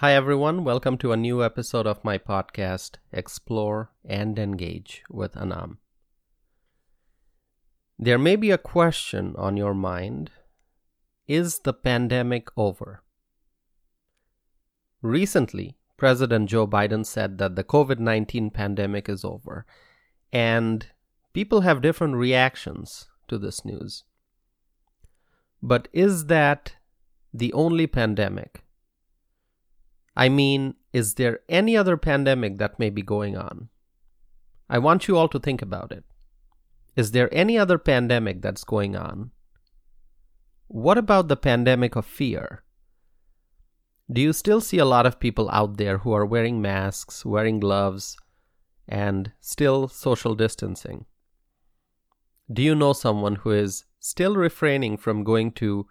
Hi, everyone. Welcome to a new episode of my podcast, Explore and Engage with Anam. There may be a question on your mind Is the pandemic over? Recently, President Joe Biden said that the COVID 19 pandemic is over, and people have different reactions to this news. But is that the only pandemic? I mean, is there any other pandemic that may be going on? I want you all to think about it. Is there any other pandemic that's going on? What about the pandemic of fear? Do you still see a lot of people out there who are wearing masks, wearing gloves, and still social distancing? Do you know someone who is still refraining from going to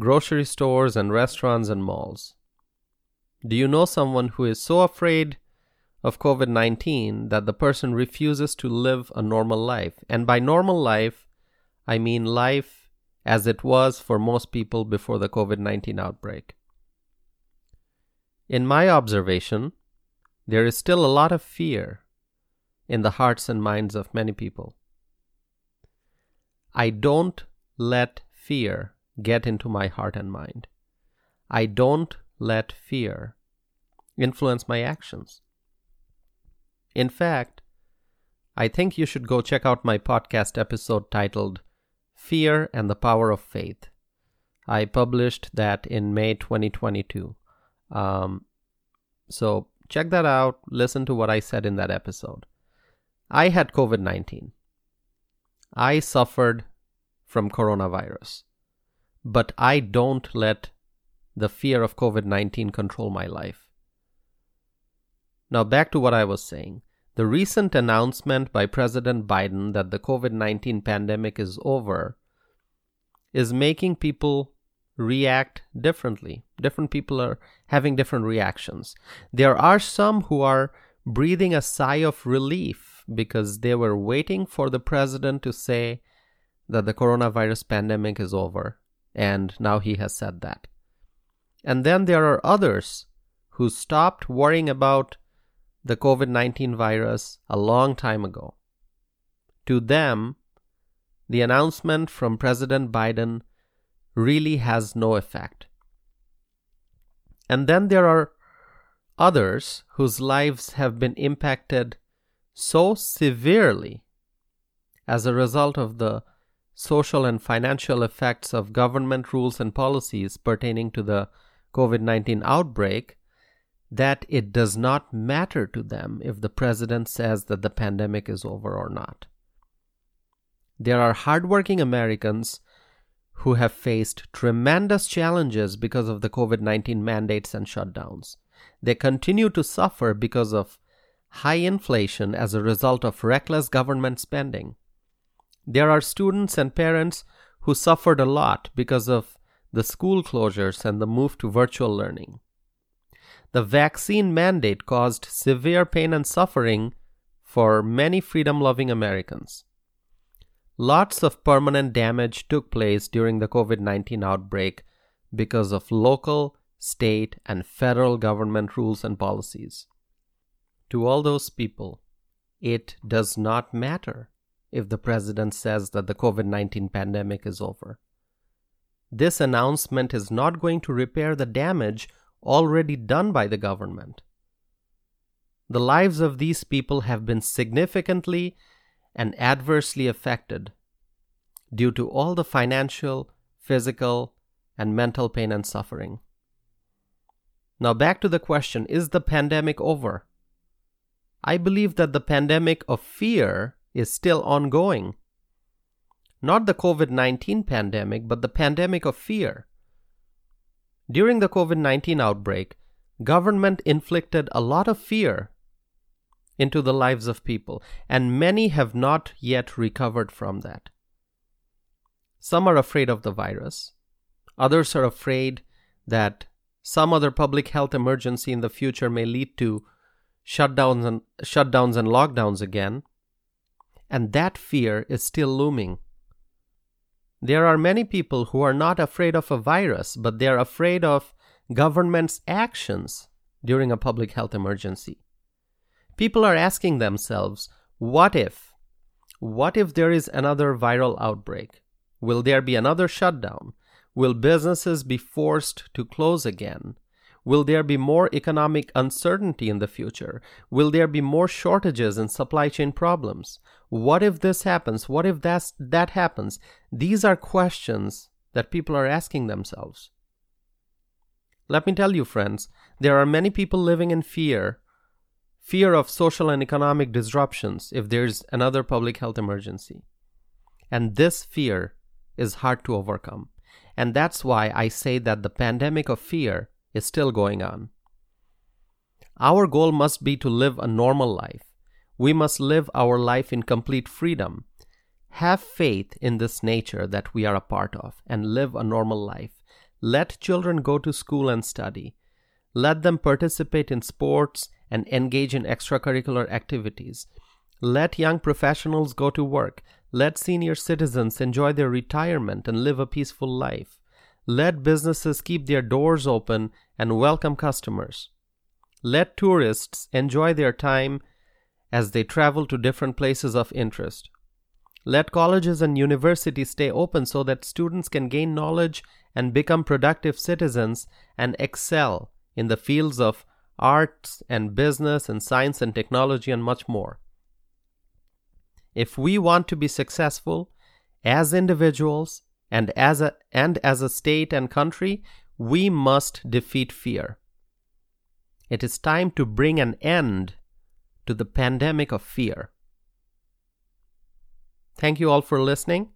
grocery stores and restaurants and malls? Do you know someone who is so afraid of COVID 19 that the person refuses to live a normal life? And by normal life, I mean life as it was for most people before the COVID 19 outbreak. In my observation, there is still a lot of fear in the hearts and minds of many people. I don't let fear get into my heart and mind. I don't let fear influence my actions. In fact, I think you should go check out my podcast episode titled Fear and the Power of Faith. I published that in May 2022. Um, so check that out, listen to what I said in that episode. I had COVID 19. I suffered from coronavirus, but I don't let the fear of COVID 19 control my life. Now, back to what I was saying. The recent announcement by President Biden that the COVID 19 pandemic is over is making people react differently. Different people are having different reactions. There are some who are breathing a sigh of relief because they were waiting for the president to say that the coronavirus pandemic is over, and now he has said that. And then there are others who stopped worrying about the COVID 19 virus a long time ago. To them, the announcement from President Biden really has no effect. And then there are others whose lives have been impacted so severely as a result of the social and financial effects of government rules and policies pertaining to the COVID 19 outbreak that it does not matter to them if the president says that the pandemic is over or not. There are hardworking Americans who have faced tremendous challenges because of the COVID 19 mandates and shutdowns. They continue to suffer because of high inflation as a result of reckless government spending. There are students and parents who suffered a lot because of the school closures and the move to virtual learning. The vaccine mandate caused severe pain and suffering for many freedom loving Americans. Lots of permanent damage took place during the COVID 19 outbreak because of local, state, and federal government rules and policies. To all those people, it does not matter if the president says that the COVID 19 pandemic is over. This announcement is not going to repair the damage already done by the government. The lives of these people have been significantly and adversely affected due to all the financial, physical, and mental pain and suffering. Now, back to the question is the pandemic over? I believe that the pandemic of fear is still ongoing. Not the COVID 19 pandemic, but the pandemic of fear. During the COVID 19 outbreak, government inflicted a lot of fear into the lives of people, and many have not yet recovered from that. Some are afraid of the virus, others are afraid that some other public health emergency in the future may lead to shutdowns and shutdowns and lockdowns again, and that fear is still looming. There are many people who are not afraid of a virus, but they're afraid of government's actions during a public health emergency. People are asking themselves, what if? What if there is another viral outbreak? Will there be another shutdown? Will businesses be forced to close again? Will there be more economic uncertainty in the future? Will there be more shortages and supply chain problems? What if this happens? What if that's, that happens? These are questions that people are asking themselves. Let me tell you, friends, there are many people living in fear fear of social and economic disruptions if there's another public health emergency. And this fear is hard to overcome. And that's why I say that the pandemic of fear is still going on. Our goal must be to live a normal life. We must live our life in complete freedom. Have faith in this nature that we are a part of and live a normal life. Let children go to school and study. Let them participate in sports and engage in extracurricular activities. Let young professionals go to work. Let senior citizens enjoy their retirement and live a peaceful life. Let businesses keep their doors open and welcome customers. Let tourists enjoy their time as they travel to different places of interest. Let colleges and universities stay open so that students can gain knowledge and become productive citizens and excel in the fields of arts and business and science and technology and much more. If we want to be successful as individuals and as a and as a state and country, we must defeat fear. It is time to bring an end to the pandemic of fear. Thank you all for listening.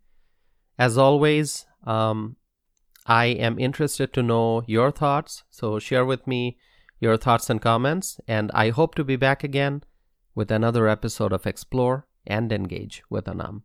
As always, um, I am interested to know your thoughts, so share with me your thoughts and comments, and I hope to be back again with another episode of Explore and Engage with Anam.